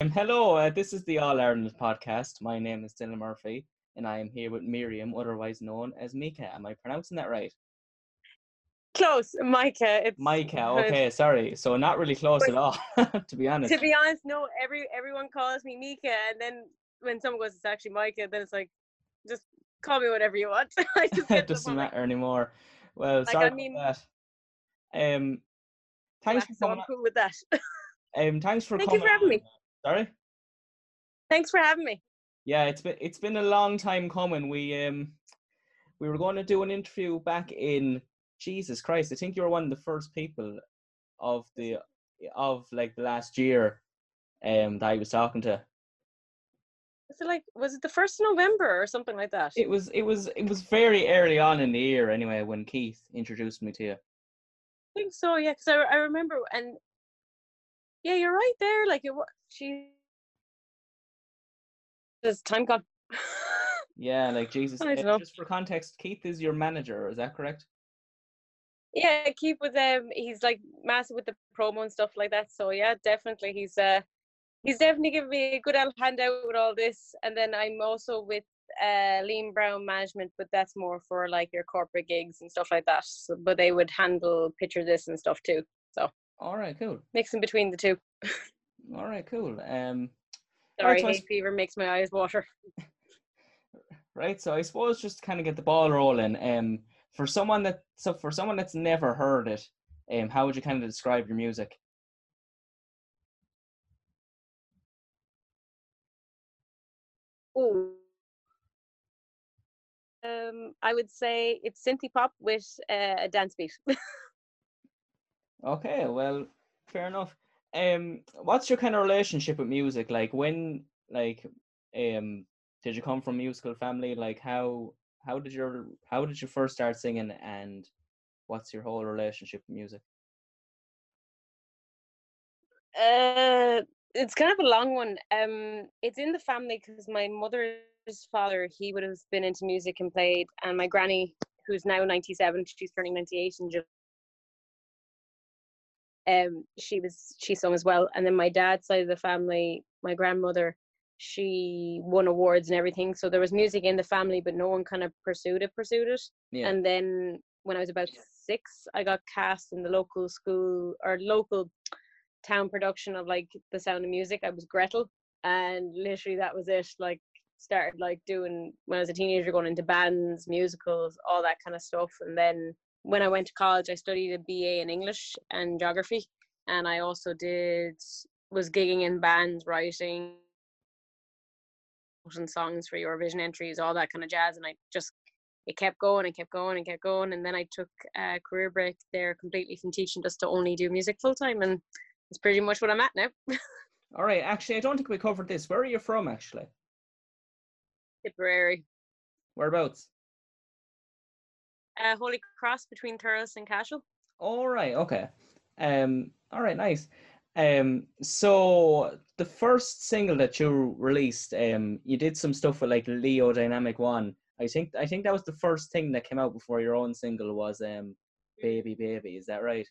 Um, hello, uh, this is the All Ireland podcast. My name is Dylan Murphy, and I am here with Miriam, otherwise known as Mika. Am I pronouncing that right? Close, Micah. It's Micah. Okay, sorry. So not really close But- at all, to be honest. To be honest, no. Every everyone calls me Mika, and then when someone goes, "It's actually Micah," then it's like, just call me whatever you want. I just it doesn't like, matter anymore. Well, Like, sorry I about mean- that. Um, thanks for "Relax, so coming. I'm cool with that. Um, thanks for Thank you for having me. Sorry. Thanks for having me. Yeah, it's been it's been a long time coming. We um we were going to do an interview back in Jesus Christ. I think you were one of the first people of the of like the last year um that I was talking to. Was it like, was it the first of November or something like that? It was it was it was very early on in the year anyway when Keith introduced me to you. I think so. Yeah, because I, I remember, and yeah, you're right there. Like it was. She. Does time gone? Yeah, like Jesus. I don't know. Just for context, Keith is your manager. Is that correct? Yeah, keep with them. He's like massive with the promo and stuff like that. So yeah, definitely he's uh he's definitely giving me a good handout with all this. And then I'm also with uh Lean Brown Management, but that's more for like your corporate gigs and stuff like that. So, but they would handle picture this and stuff too. So All right, cool. mixing between the two. All right, cool. Um, Sorry, so I hay fever makes my eyes water. right so i suppose just kind of get the ball rolling um for someone that so for someone that's never heard it um how would you kind of describe your music Ooh. Um, I would say it's synthy pop with uh, a dance beat. okay well fair enough um what's your kind of relationship with music like when like um did you come from musical family like how how did your how did you first start singing and what's your whole relationship with music Uh, it's kind of a long one. Um, it's in the family because my mother's father, he would have been into music and played, and my granny, who's now ninety seven, she's turning ninety eight in July. Um, she was she sung as well, and then my dad's side of the family, my grandmother, she won awards and everything. So there was music in the family, but no one kind of pursued it, pursued it. yeah And then when I was about six, I got cast in the local school or local town production of like The Sound of Music. I was Gretel, and literally that was it. Like started like doing when I was a teenager, going into bands, musicals, all that kind of stuff. And then when I went to college, I studied a BA in English and geography, and I also did was gigging in bands, writing and songs for Eurovision entries, all that kind of jazz. And I just it kept going and kept going and kept going. And then I took a career break there completely from teaching just to only do music full time. And it's pretty much what I'm at now. all right actually i don't think we covered this where are you from actually Tipperary. whereabouts Uh, Holy Cross between Thurles and Cashel. All right. Okay. Um. All right. Nice. Um. So the first single that you released, um, you did some stuff with like Leo Dynamic One. I think I think that was the first thing that came out before your own single was um, Baby Baby. Is that right?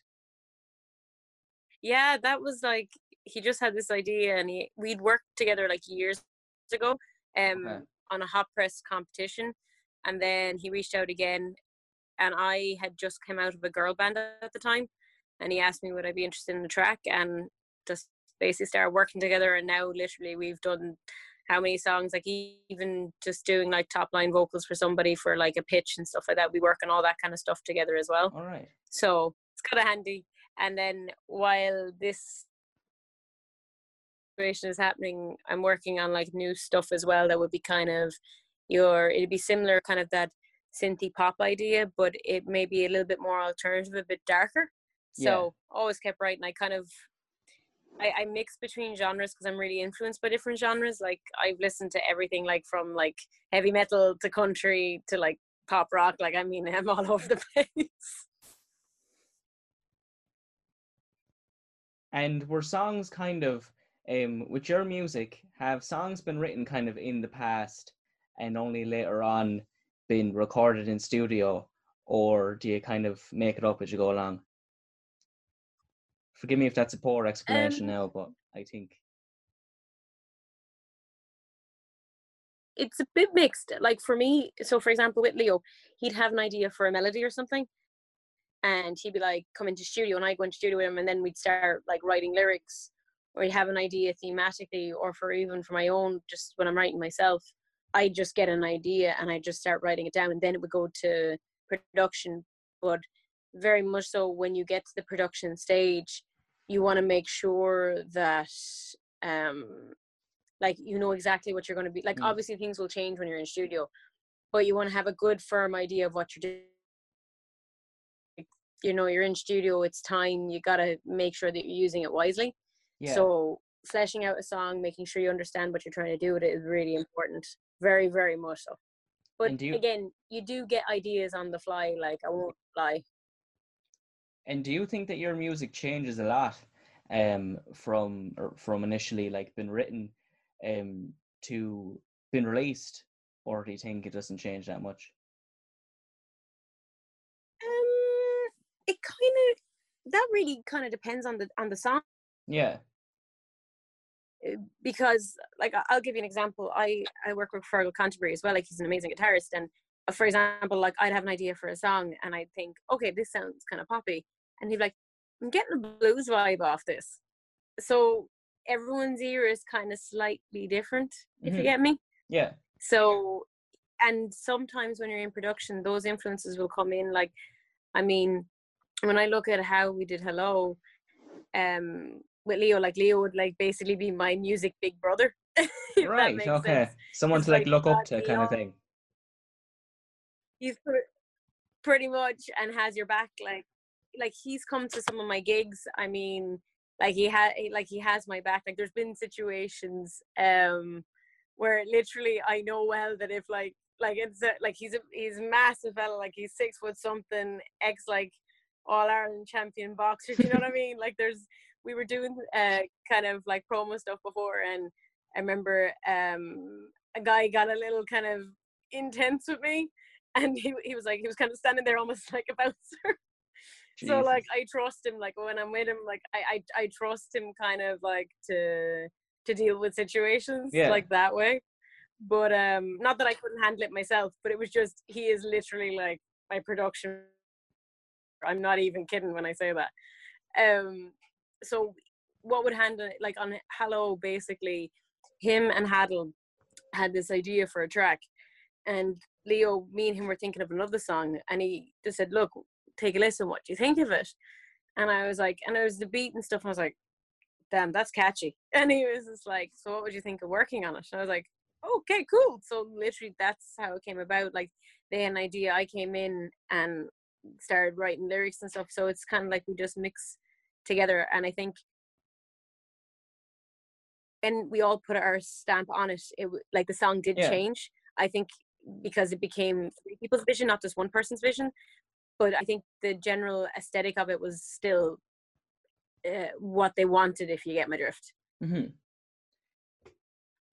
Yeah, that was like he just had this idea and he we'd worked together like years ago um Okay. on a hot press competition and then he reached out again and I had just come out of a girl band at the time and he asked me would I be interested in the track and just basically started working together and now literally we've done how many songs like even just doing like top line vocals for somebody for like a pitch and stuff like that we work on all that kind of stuff together as well All right. so it's kind of handy. And then while this situation is happening, I'm working on like new stuff as well that would be kind of your it'd be similar kind of that synthy pop idea, but it may be a little bit more alternative, a bit darker. Yeah. So always kept writing. I kind of I, I mix between genres because I'm really influenced by different genres. Like I've listened to everything like from like heavy metal to country to like pop rock. Like I mean I'm all over the place. And were songs kind of um with your music have songs been written kind of in the past and only later on been recorded in studio or do you kind of make it up as you go along? Forgive me if that's a poor explanation Um, now, but I think it's a bit mixed. Like for me, so for example, with Leo, he'd have an idea for a melody or something, and he'd be like, "Come into studio," and I'd go into studio with him, and then we'd start like writing lyrics, or he'd have an idea thematically, or for even for my own, just when I'm writing myself, I just get an idea and I just start writing it down, and then it would go to production. But very much so, when you get to the production stage, you want to make sure that um like you know exactly what you're going to be like mm. obviously things will change when you're in studio but you want to have a good firm idea of what you're doing you know you're in studio it's time you got to make sure that you're using it wisely yeah. so fleshing out a song making sure you understand what you're trying to do with it is really important very very much so but you, again you do get ideas on the fly like i won't lie and do you think that your music changes a lot um from from initially like been written um, to been released, or do you think it doesn't change that much? Um, it kind of that really kind of depends on the on the song. Yeah. Uh, because, like, I'll give you an example. I I work with Fergal Canterbury as well. Like, he's an amazing guitarist, and uh, for example, like I'd have an idea for a song, and I'd think, okay, this sounds kind of poppy, and he'd be like, I'm getting a blues vibe off this. So everyone's ear is kind of slightly different if mm-hmm. you get me yeah so and sometimes when you're in production those influences will come in like i mean when i look at how we did hello um with leo like leo would like basically be my music big brother right okay. sense. someone to like, like look up to kind of thing. He's pretty much and has your back like like he's come to some of my gigs. I mean like he had like he has my back. Like there's been situations um where literally i know well that if like like it's a, like he's a he's massive fella like he's six foot something ex like all ireland champion boxer you know what i mean? Like there's we were doing uh kind of like promo stuff before and i remember um a guy got a little kind of intense with me and he, he was like he was kind of standing there almost like a bouncer Jesus. so like i trust him like when i'm with him like I, I i trust him kind of like to to deal with situations yeah. like that way but um not that i couldn't handle it myself but it was just he is literally like my production i'm not even kidding when i say that um so what would handle like on hello basically him and Haddle had this idea for a track and leo me and him were thinking of another song and he just said look take a listen. What do you think of it? And I was like, and it was the beat and stuff. And I was like, damn, that's catchy. And he was just like, so what would you think of working on it? And I was like, okay, cool. So literally, that's how it came about. Like they had an idea. I came in and started writing lyrics and stuff. So it's kind of like we just mix together. And I think and we all put our stamp on it. It like the song did yeah. change. I think because it became three people's vision, not just one person's vision but I think the general aesthetic of it was still uh, what they wanted. If you get my drift. Mm-hmm.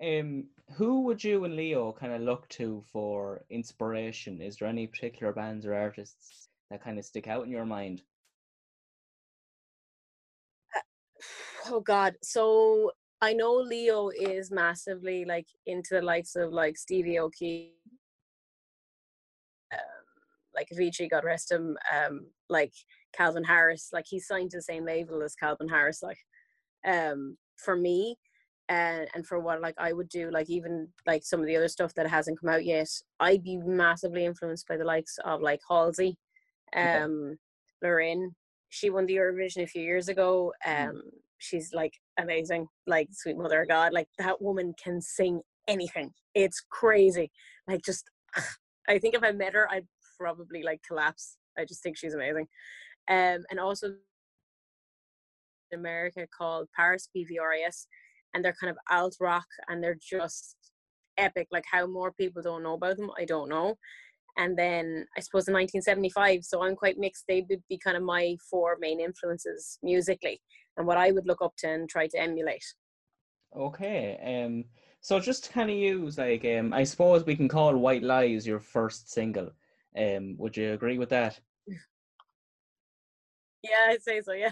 Um, who would you and Leo kind of look to for inspiration? Is there any particular bands or artists that kind of stick out in your mind? Oh God, so I know Leo is massively like into the likes of like Stevie Aoki, like Avicii, God rest him, um, like Calvin Harris, like he's signed to the same label as Calvin Harris, like um, for me, and and for what like I would do, like even like some of the other stuff that hasn't come out yet, I'd be massively influenced by the likes of like Halsey, um, okay. Loreen. She won the Eurovision a few years ago. Mm-hmm. Um, mm. She's like amazing, like sweet mother of God. Like that woman can sing anything. It's crazy. Like just, I think if I met her, I'd probably like collapse. I just think she's amazing. Um, and also America called PVRIS PVRIS, and they're kind of alt rock, and they're just epic. Like how more people don't know about them, I don't know. And then I suppose in 1975, so I'm quite mixed. They would be kind of my four main influences musically, and what I would look up to and try to emulate. Okay. Um. So just to kind of use like um, I suppose we can call White Lies your first single. Um, would you agree with that? Yeah, I'd say so. Yeah.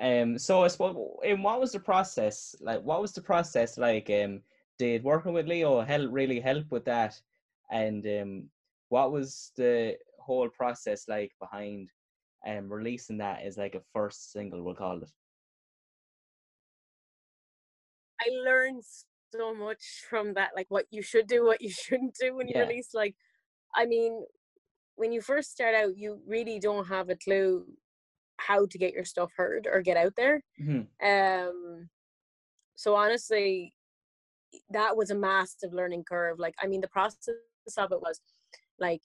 um. So I suppose, and what was the process like? What was the process like? Um, did working with Leo help really help with that? And um, what was the whole process like behind um, releasing that as like a first single, we'll call it? I learned so much from that, like what you should do, what you shouldn't do when you Yeah. release. Like, I mean, when you first start out, you really don't have a clue how to get your stuff heard or get out there. Mhm. Um, so honestly, that was a massive learning curve. Like, I mean, the process of it was like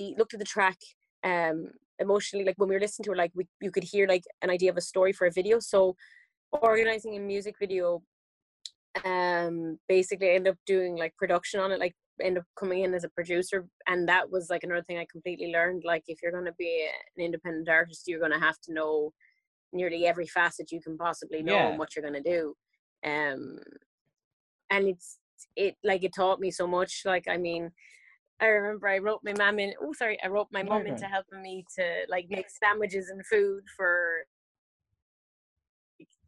he looked at the track um emotionally like when we were listening to it like we, you could hear like an idea of a story for a video so organizing a music video um basically end up doing like production on it like end up coming in as a producer and that was like another thing i completely learned like if you're going to be an independent artist you're going to have to know nearly every facet you can possibly know Yeah. and what you're going to do um and it's it like it taught me so much like i mean i remember i wrote my mom in oh sorry i wrote my mom Okay. into helping me to like make sandwiches and food for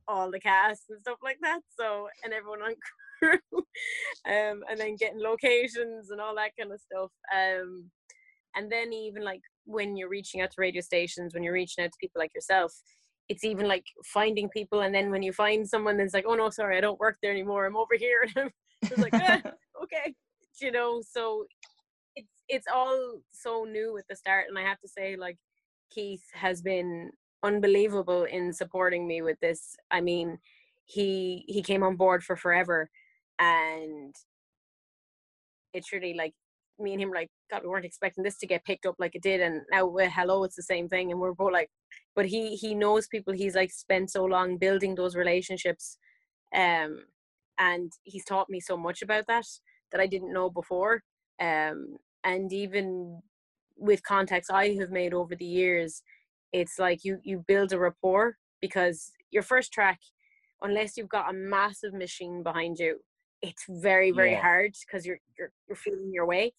all the cast and stuff like that so and everyone on crew um and then getting locations and all that kind of stuff um and then even like when you're reaching out to radio stations when you're reaching out to people like yourself it's even like finding people and then when you find someone that's like oh no sorry i don't work there anymore i'm over here and i'm just like "Ah, okay you know so it's all so new at the start and i have to say like keith has been unbelievable in supporting me with this. I mean he he came on board for forever and it's really like me and him like god we weren't expecting this to get picked up like it did and now with hello it's the same thing and we're both like but he he knows people. He's like spent so long building those relationships um and he's taught me so much about that that i didn't know before um and even with contacts i have made over the years it's like you you build a rapport because your first track unless you've got a massive machine behind you it's very very Yeah. hard because you're you're you're feeling your way.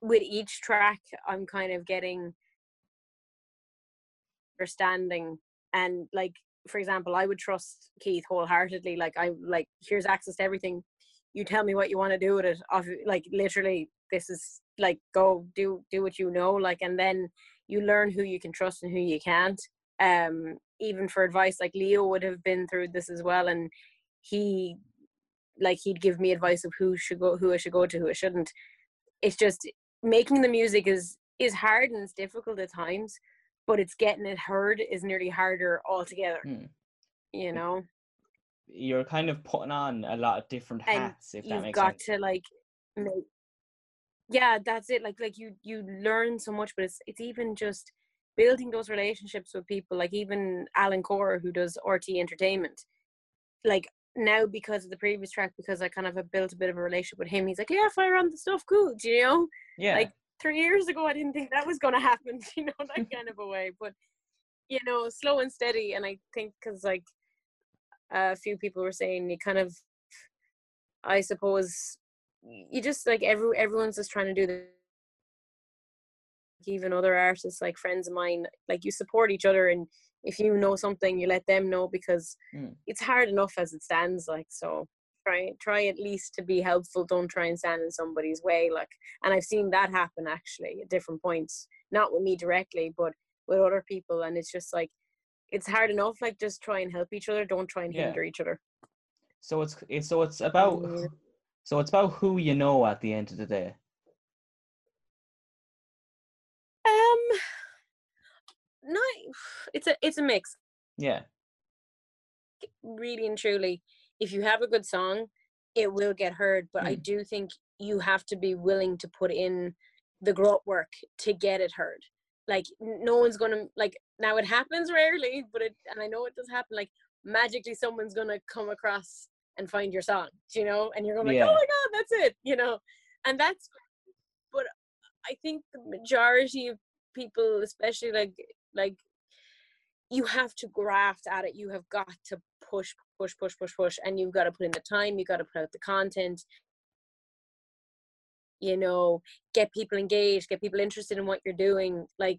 With each track i'm kind of getting understanding and like for example i would trust keith wholeheartedly like i like here's access to everything. You tell me what you want to do with it. Like literally this is like go do do what you know like and then you learn who you can trust and who you can't um even for advice like leo would have been through this as well and he like he'd give me advice of who should go who i should go to who i shouldn't it's just making the music is is hard and it's difficult at times but it's getting it heard is nearly harder altogether Hmm. you know You're kind of putting on a lot of different And hats, if that you've makes got sense. to like make yeah that's it like like you you learn so much but it's it's even just building those relationships with people like even Alan Corr who does rt entertainment like now because of the previous track because i kind of have built a bit of a relationship with him he's like yeah fire on the stuff cool do you know Yeah. like three years ago i didn't think that was going to happen you know that kind of a way but you know slow and steady and i think because like a few people were saying you kind of i suppose you just like every everyone's just trying to do the even other artists like friends of mine like you support each other and if you know something you let them know because Mm. it's hard enough as it stands like so try try at least to be helpful don't try and stand in somebody's way like and i've seen that happen actually at different points not with me directly but with other people and it's just like it's hard enough like just try and help each other don't try and Yeah. hinder each other so it's it's so it's about. So it's about who you know at the end of the day. um not it's a it's a mix Yeah. really and truly, if you have a good song, it will get heard. But I Hmm. do think you have to be willing to put in the grunt work to get it heard. Like no one's gonna like now it happens rarely, but it and I know it does happen. Like magically, someone's gonna come across and find your song, you know, and you're gonna like, Yeah. oh my god, that's it, you know, and that's. But I think the majority of people, especially like like you have to graft at it. You have got to push, push, push, push, push, and you've got to put in the time. You've got to put out the content. You know, get people engaged, get people interested in what you're doing. Like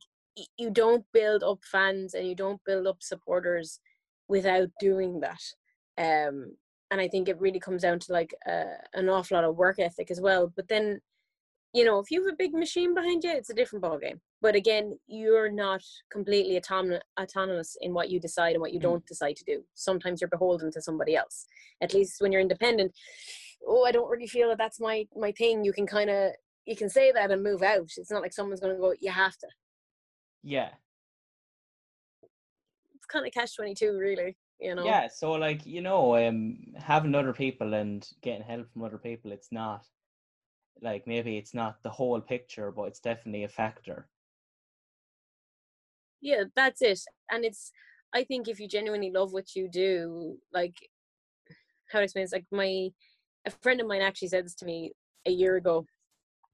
you don't build up fans and you don't build up supporters without doing that. Um, and I think it really comes down to like uh, an awful lot of work ethic as well. But then, you know, if you have a big machine behind you, it's a different ballgame. But again, you're not completely autonomous, autonomous in what you decide and what you mm. don't decide to do. Sometimes you're beholden to somebody else. At least when you're independent, oh, I don't really feel that that's my my thing. You can kind of you can say that and move out. It's not like someone's going to go. You have to. Yeah. It's kind of catch twenty two, really you know? Yeah so like you know um having other people and getting help from other people it's not like maybe it's not the whole picture but it's definitely a factor. Yeah that's it and it's i think if you genuinely love what you do like how to explain it's like my a friend of mine actually said this to me a year ago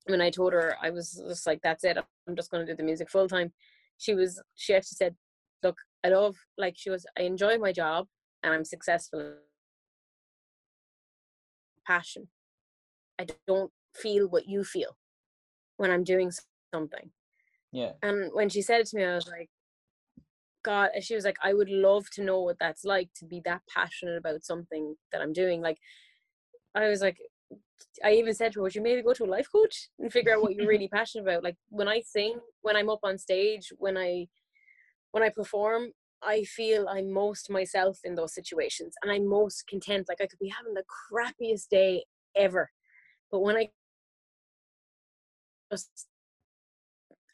when i told her i was just like that's it i'm just going to do the music full time. She was she actually said look I love like she was I enjoy my job and I'm successful. Passion. I don't feel what you feel when I'm doing something. Yeah. And when she said it to me, I was like, God, she was like, I would love to know what that's like to be that passionate about something that I'm doing. Like, I was like, I even said to her, would you maybe go to a life coach and figure out what you're really passionate about? Like, when I sing, when I'm up on stage, when I when I perform, I feel I'm most myself in those situations and I'm most content. Like I could be having the crappiest day ever. But when I just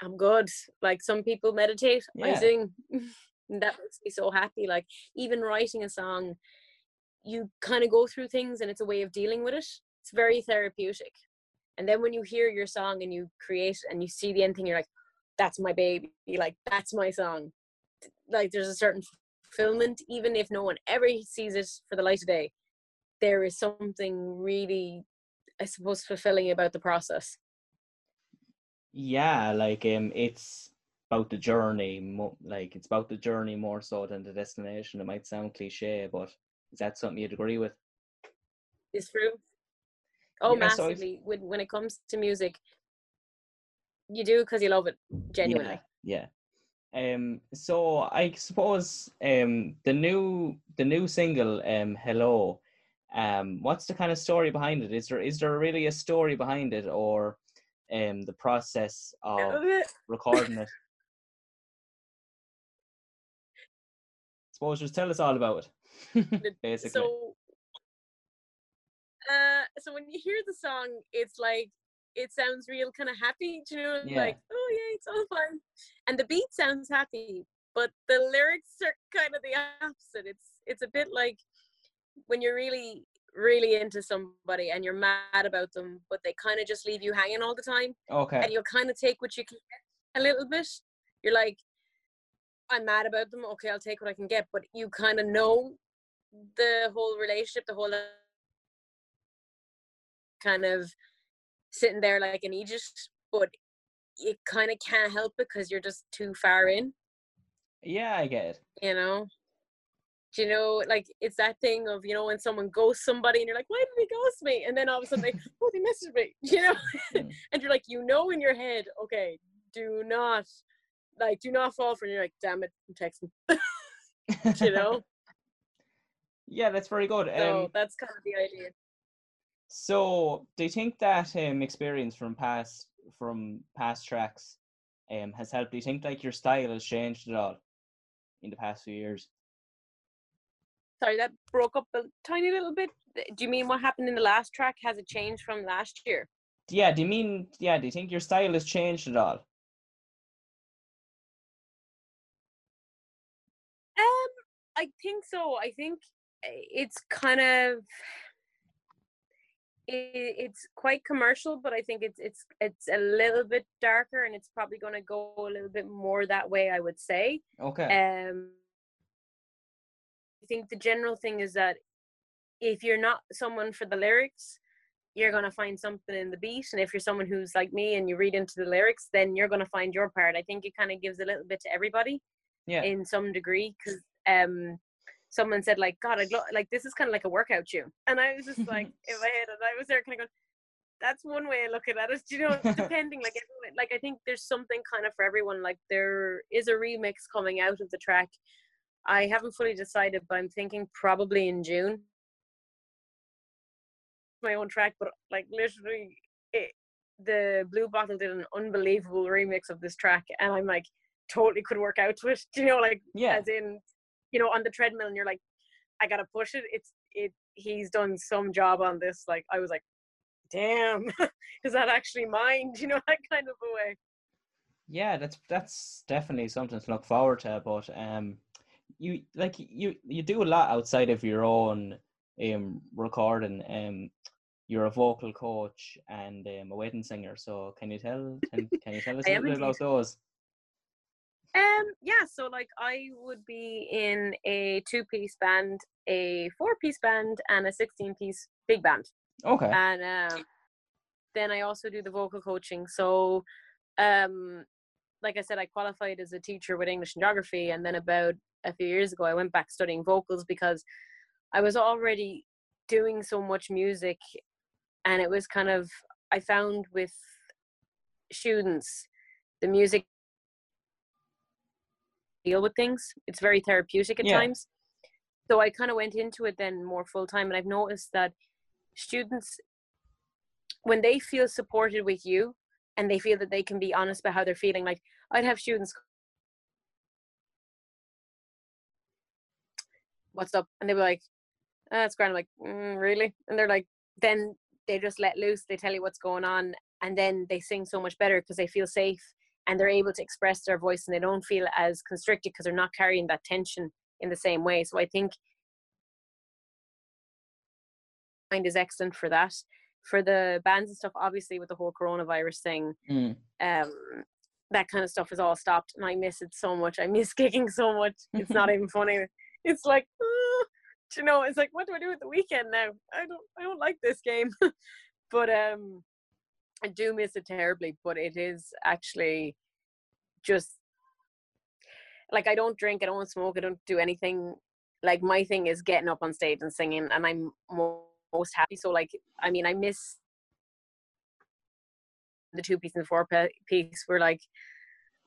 I'm good. Like some people meditate, yeah. I sing. that makes me so happy. Like even writing a song, you kind of go through things and it's a way of dealing with it. It's very therapeutic. And then when you hear your song and you create and you see the end thing, you're like, that's my baby. Like, that's my song like there's a certain fulfillment, even if no one ever sees it for the light of day. There is something really, I suppose, fulfilling about the process. Yeah, like um, it's about the journey. Like it's about the journey more so than the destination. It might sound cliche, but is that something you'd agree with? It's true. Oh, yeah, massively. So when when it comes to music, you do because you love it genuinely. Yeah, yeah. Um, so I suppose um, the new the new single um, "Hello," um, what's the kind of story behind it? Is there is there really a story behind it, or um, the process of recording it? suppose just tell us all about it, basically. So, uh, so when you hear the song, it's like it sounds real kind of happy, you know, yeah. like, oh yeah, it's all fun. And the beat sounds happy, but the lyrics are kind of the opposite. It's it's a bit like when you're really really into somebody and you're mad about them, but they kind of just leave you hanging all the time. Okay. And you'll kind of take what you can get a little bit. You're like, I'm mad about them. Okay, I'll take what I can get. But you kind of know the whole relationship, the whole kind of sitting there like an Aegis, but you kind of can't help it because you're just too far in. Yeah, I get it. You know, do you know, like it's that thing of you know when someone ghosts somebody and you're like, why did he ghost me? And then all of a sudden they, oh, they messaged me. You know, mm. and you're like, you know, in your head, okay, do not, like, do not fall for. it. you're like, damn it, I'm texting. you know. Yeah, that's very good. So um, that's kind of the idea. So, do you think that um, experience from past from past tracks um, has helped? Do you think like your style has changed at all in the past few years? Sorry, that broke up a tiny little bit. Do you mean what happened in the last track? Has it changed from last year? Yeah. Do you mean yeah? Do you think your style has changed at all? Um, I think so. I think eh, it's kind of it's quite commercial, but I think it's it's it's a little bit darker, and it's probably going to go a little bit more that way. I would say. Okay. Um, I think the general thing is that if you're not someone for the lyrics, you're going to find something in the beat, and if you're someone who's like me and you read into the lyrics, then you're going to find your part. I think it kind of gives a little bit to everybody. Yeah. In some degree, because um someone said like, God, I'd lo- like this is kind of like a workout tune, and I was just like in my head, and I was there kind of going, that's one way of looking at it. Do you know, depending like everyone, like I think there's something kind of for everyone. Like there is a remix coming out of the track. I haven't fully decided, but I'm thinking probably in June. my own track, but like literally, it, the Blue Bottle did an unbelievable remix of this track, and I'm like, totally could work out to it. you know, like Yeah. as in, you know, on the treadmill, and you're like, I gotta push it. It's it. He's done some job on this. Like I was like, damn, is that actually mine? You know, that kind of a way. Yeah, that's that's definitely something to look forward to. But um, you like you you do a lot outside of your own um recording. Um, you're a vocal coach and um, a wedding singer. So can you tell can, can you tell us a little bit about those? Um, yeah, so like I would be in a two piece band, a four piece band, and a 16 piece big band. Okay. And um, then I also do the vocal coaching. So, um, like I said, I qualified as a teacher with English and geography. And then about a few years ago, I went back studying vocals because I was already doing so much music. And it was kind of, I found with students, the music deal with things. It's very therapeutic at Yeah. times. So I kind of went into it then more full time, and I've noticed that students, when they feel supported with you, and they feel that they can be honest about how they're feeling, like I'd have students, "What's up?" and they were like, oh, "That's grand." I'm like, mm, "Really?" And they're like, then they just let loose. They tell you what's going on, and then they sing so much better because they feel safe and they're able to express their voice and they don't feel as constricted because they're not carrying that tension in the same way. So I think mind is excellent for that. For the bands and stuff, obviously with the whole coronavirus thing, Mm. um, that kind of stuff is all stopped, and I miss it so much. I miss gigging so much. It's not even funny. It's like, you know, it's like, what do I do with the weekend now? I don't, I don't like this game. but um, I do miss it terribly. But it is actually just like I don't drink, I don't smoke, I don't do anything. Like my thing is getting up on stage and singing, and I'm mo- most happy. So like, I mean, I miss the two piece and the four piece. We're like,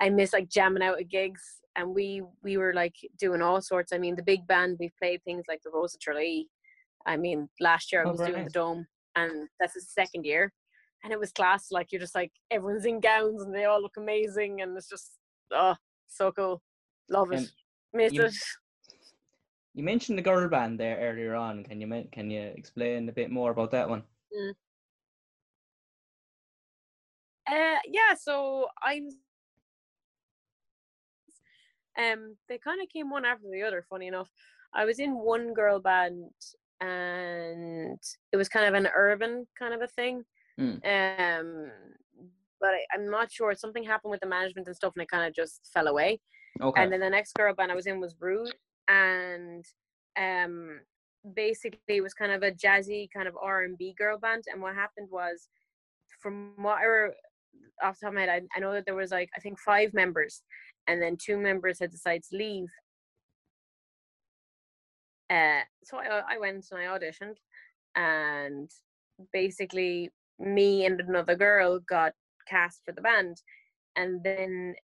I miss like jamming out at gigs, and we we were like doing all sorts. I mean, the big band we've played things like the Rose of Tralee. I mean, last year I Oh, was very doing nice. the Dome, and that's the second year, and it was class. Like you're just like everyone's in gowns and they all look amazing, and it's just oh so cool. Love it. Miss you- it. You mentioned the girl band there earlier on. Can you can you explain a bit more about that one? Uh, yeah, so I'm. Um, they kind of came one after the other. Funny enough, I was in one girl band, and it was kind of an urban kind of a thing. Mm. Um, but I, I'm not sure. Something happened with the management and stuff, and it kind of just fell away. Okay. And then the next girl band I was in was Rouges, and um, basically it was kind of a jazzy kind of R and B girl band. And what happened was, from what I re- off the top of my head, I, I know that there was like I think five members, and then two members had decided to leave. Uh, so I I went and I auditioned, and basically me and another girl got cast for the band, and then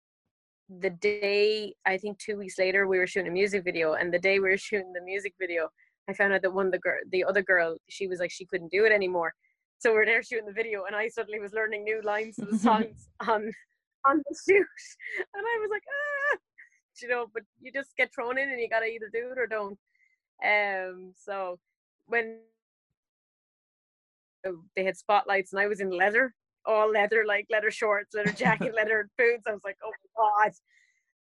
the day I think two weeks later we were shooting a music video, and the day we were shooting the music video, I found out that one of the girl, the other girl, she was like she couldn't do it anymore. So we're there shooting the video, and I suddenly was learning new lines to the songs on on the shoot, and I was like, ah, you know. But you just get thrown in, and you gotta either do it or don't. Um, so when they had spotlights, and I was in leather, all leather, like leather shorts, leather jacket, leather boots. I was like, oh my god.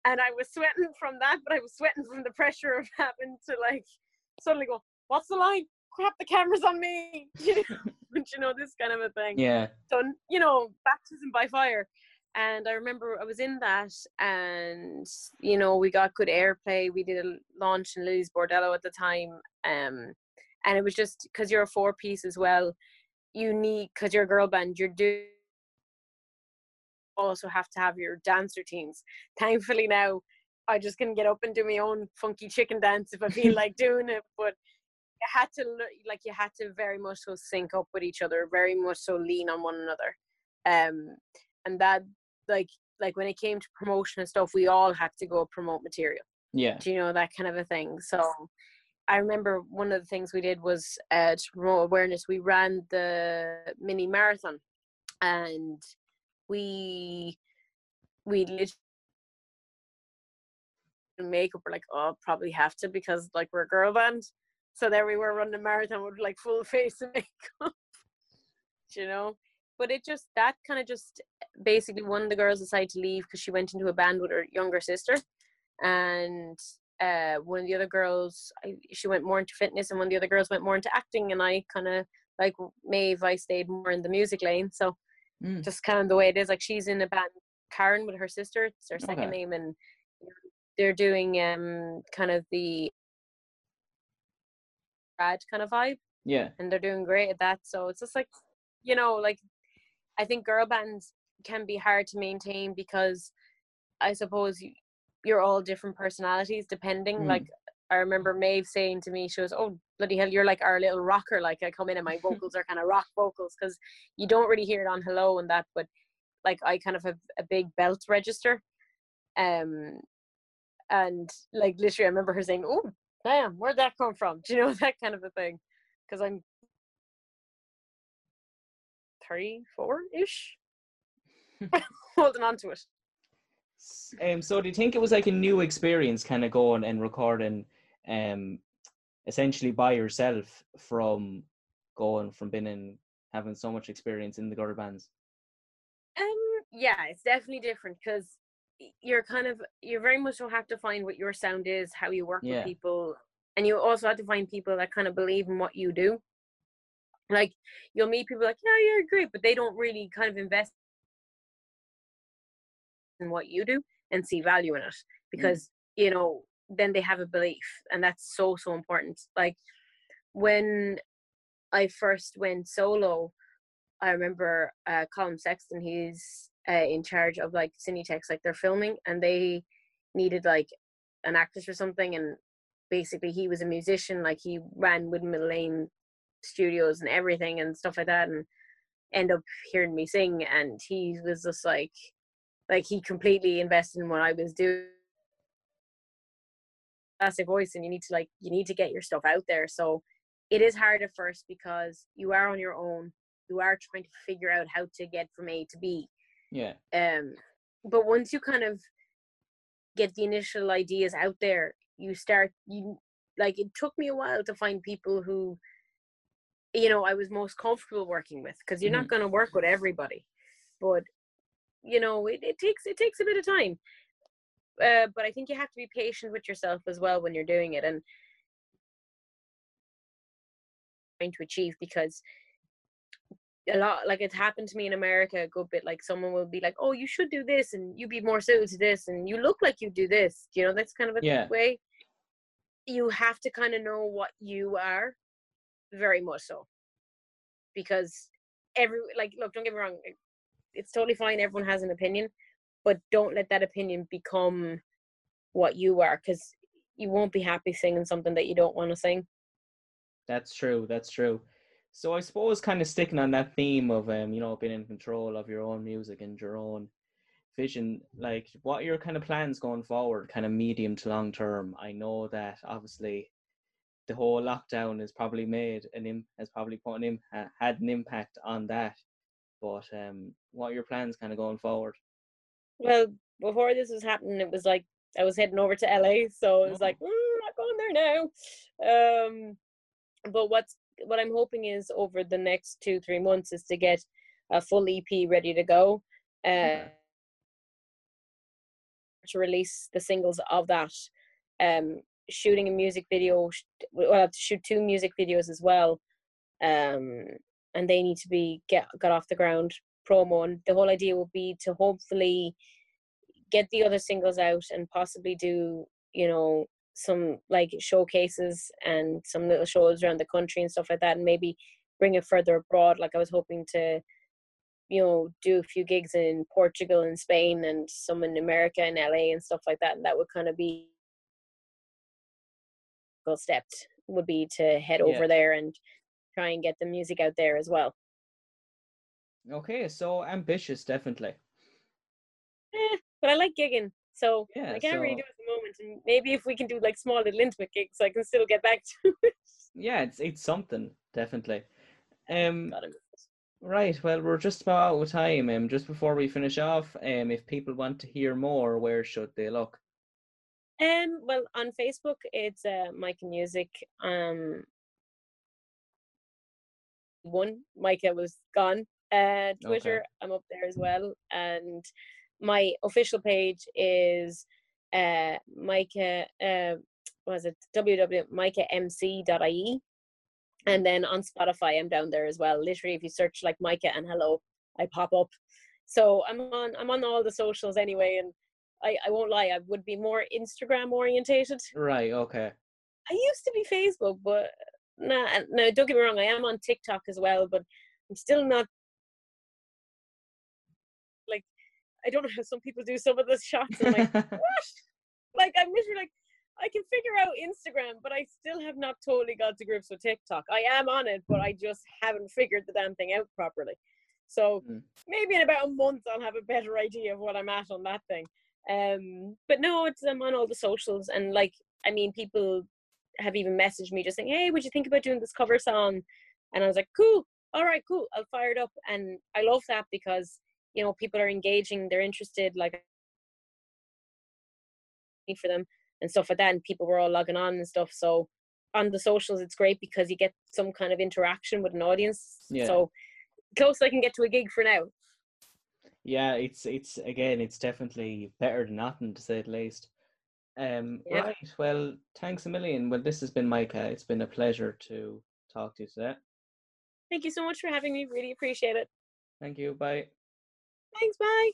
And I was sweating from that, but I was sweating from the pressure of having to like suddenly go, what's the line? Crap, the camera's on me. You know, but you know, this kind of a thing. yeah. So, you know, baptism by fire. And I remember I was in that, and you know, we got good airplay. We did a launch in Lily's Bordello at the time, um, and it was just because you're a four piece as well. Need because you're a girl band. You're do also have to have your dance routines. Thankfully now, I just can get up and do my own funky chicken dance if I feel like doing it. But you had to like you had to very much so sync up with each other, very much so lean on one another. Um, and that like like when it came to promotion and stuff, we all had to go promote material. Yeah. Do you know that kind of a thing? So I remember one of the things we did was uh, to promote awareness. We ran the mini marathon, and we we literally makeup. We're like, oh, probably have to because like we're a girl band. So there we were running a marathon with like full face of makeup, you know. But it just that kind of just basically one of the girls decided to leave because she went into a band with her younger sister, and uh, one of the other girls, I, she went more into fitness, and one of the other girls went more into acting, and I kind of like Maeve, I stayed more in the music lane. So mm. just kind of the way it is. Like she's in a band, Karen with her sister. It's her second okay. name, and they're doing um kind of the grad kind of vibe. Yeah. And they're doing great at that. So it's just like, you know, like I think girl bands can be hard to maintain because I suppose you, you're all different personalities depending. Mm. Like I remember Maeve saying to me, she was, "Oh bloody hell, you're like our little rocker." Like I come in and my vocals are kind of rock vocals because you don't really hear it on Hello and that, but like I kind of have a big belt register, um, and like literally, I remember her saying, "Oh, damn, where'd that come from?" Do you know that kind of a thing? Because I'm thirty-four ish, holding on to it. Um, so do you think it was like a new experience, kind of going and recording, um, essentially by yourself from going from being in having so much experience in the girl bands? Um, yeah, it's definitely different because you're kind of you very much will have to find what your sound is, how you work yeah. with people, and you also have to find people that kind of believe in what you do. Like you'll meet people like, yeah, you're great, but they don't really kind of invest in what you do and see value in it mm. because mm. you know then they have a belief and that's so so important like when i first went solo i remember uh colin sexton he's uh, in charge of like Cinitex like they're filming and they needed like an actress or something and basically he was a musician like he ran Windmill Lane studios and everything and stuff like that and end up hearing me sing and he was just like like he completely invested in what I was doing. Fantastic voice and you need to like you need to get your stuff out there. So it is hard at first because you are on your own. You are trying to figure out how to get from a to b. Yeah. Um but once you kind of get the initial ideas out there you start you like it took me a while to find people who you know i was most comfortable working with because you're mm-hmm. not going to work with everybody. But you know it, it takes it takes a bit of time. Uh, but i think you have to be patient with yourself as well when you're doing it and trying to achieve because a lot like it's happened to me in america a good bit like someone will be like oh you should do this and you be more suited to this and you look like you do this. You know that's kind of a yeah. way. You have to kind of know what you are very much so because every like look don't get me wrong it's totally fine. Everyone has an opinion, but don't let that opinion become what you are because you won't be happy singing something that you don't want to sing. That's true. That's true. So I suppose kind of sticking on that theme of um, you know, being in control of your own music and your own vision, like what are your kind of plans going forward, kind of medium to long term? I know that obviously the whole lockdown has probably made an Im- has probably put an Im- had an impact on that. But um, what are your plans kind of going forward? Well, before this was happening, it was like I was heading over to LA, so it was like mm, not going there now. Um, but what's what I'm hoping is over the next two three months is to get a full EP ready to go. Uh, okay. To release the singles of that, um, shooting a music video. We'll have to shoot two music videos as well. Um, and they need to be get got off the ground promo and the whole idea will be to hopefully get the other singles out and possibly do you know some like showcases and some little shows around the country and stuff like that and maybe bring it further abroad like i was hoping to you know do a few gigs in portugal and spain and some in america and la and stuff like that and that would kind of be stepped would be to head yeah. over there and try and get the music out there as well. Okay, so ambitious, definitely. Eh, but I like gigging, So Yeah, I can't really do it at the moment. And maybe if we can do like small little intimate gigs, I can still get back to it. Yeah, it's it's something definitely. Um, right. Well, we're just about out of time. Um, just before we finish off, um, if people want to hear more, where should they look? Um, well, on Facebook, it's uh, Micah Music. Um, one Micah was gone. Uh, Twitter, I'm up there as well, and my official page is uh Micah. Uh, was it www.micahmc.ie, and then on Spotify, I'm down there as well. Literally, if you search like Micah and hello, I pop up. So I'm on I'm on all the socials anyway, and I, I won't lie, I would be more Instagram orientated. Right. Okay. I used to be Facebook, but nah, no, don't get me wrong, I am on TikTok as well, but I'm still not like I don't know how some people do some of the shots. I'm like, what? Like I'm literally like I can figure out Instagram, but I still have not totally got to grips with TikTok. I am on it, but I just haven't figured the damn thing out properly. So Mm. maybe in about a month I'll have a better idea of what I'm at on that thing. Um, but no, it's I'm on all the socials, and like I mean, people have even messaged me just saying, "Hey, would you think about doing this cover song?" And I was like, "Cool, all right, cool, I'll fire it up." And I love that because you know people are engaging, they're interested, like for them and stuff like that, and people were all logging on and stuff. So on the socials, it's great because you get some kind of interaction with an audience. Yeah. So close I can get to a gig for now. Yeah, it's it's again, it's definitely better than nothing to say the least. Um, Yeah. right. Well, thanks a million. Well, this has been Micah. It's been a pleasure to talk to you today. Thank you so much for having me. Really appreciate it. Thank you. Bye. Thanks. Bye.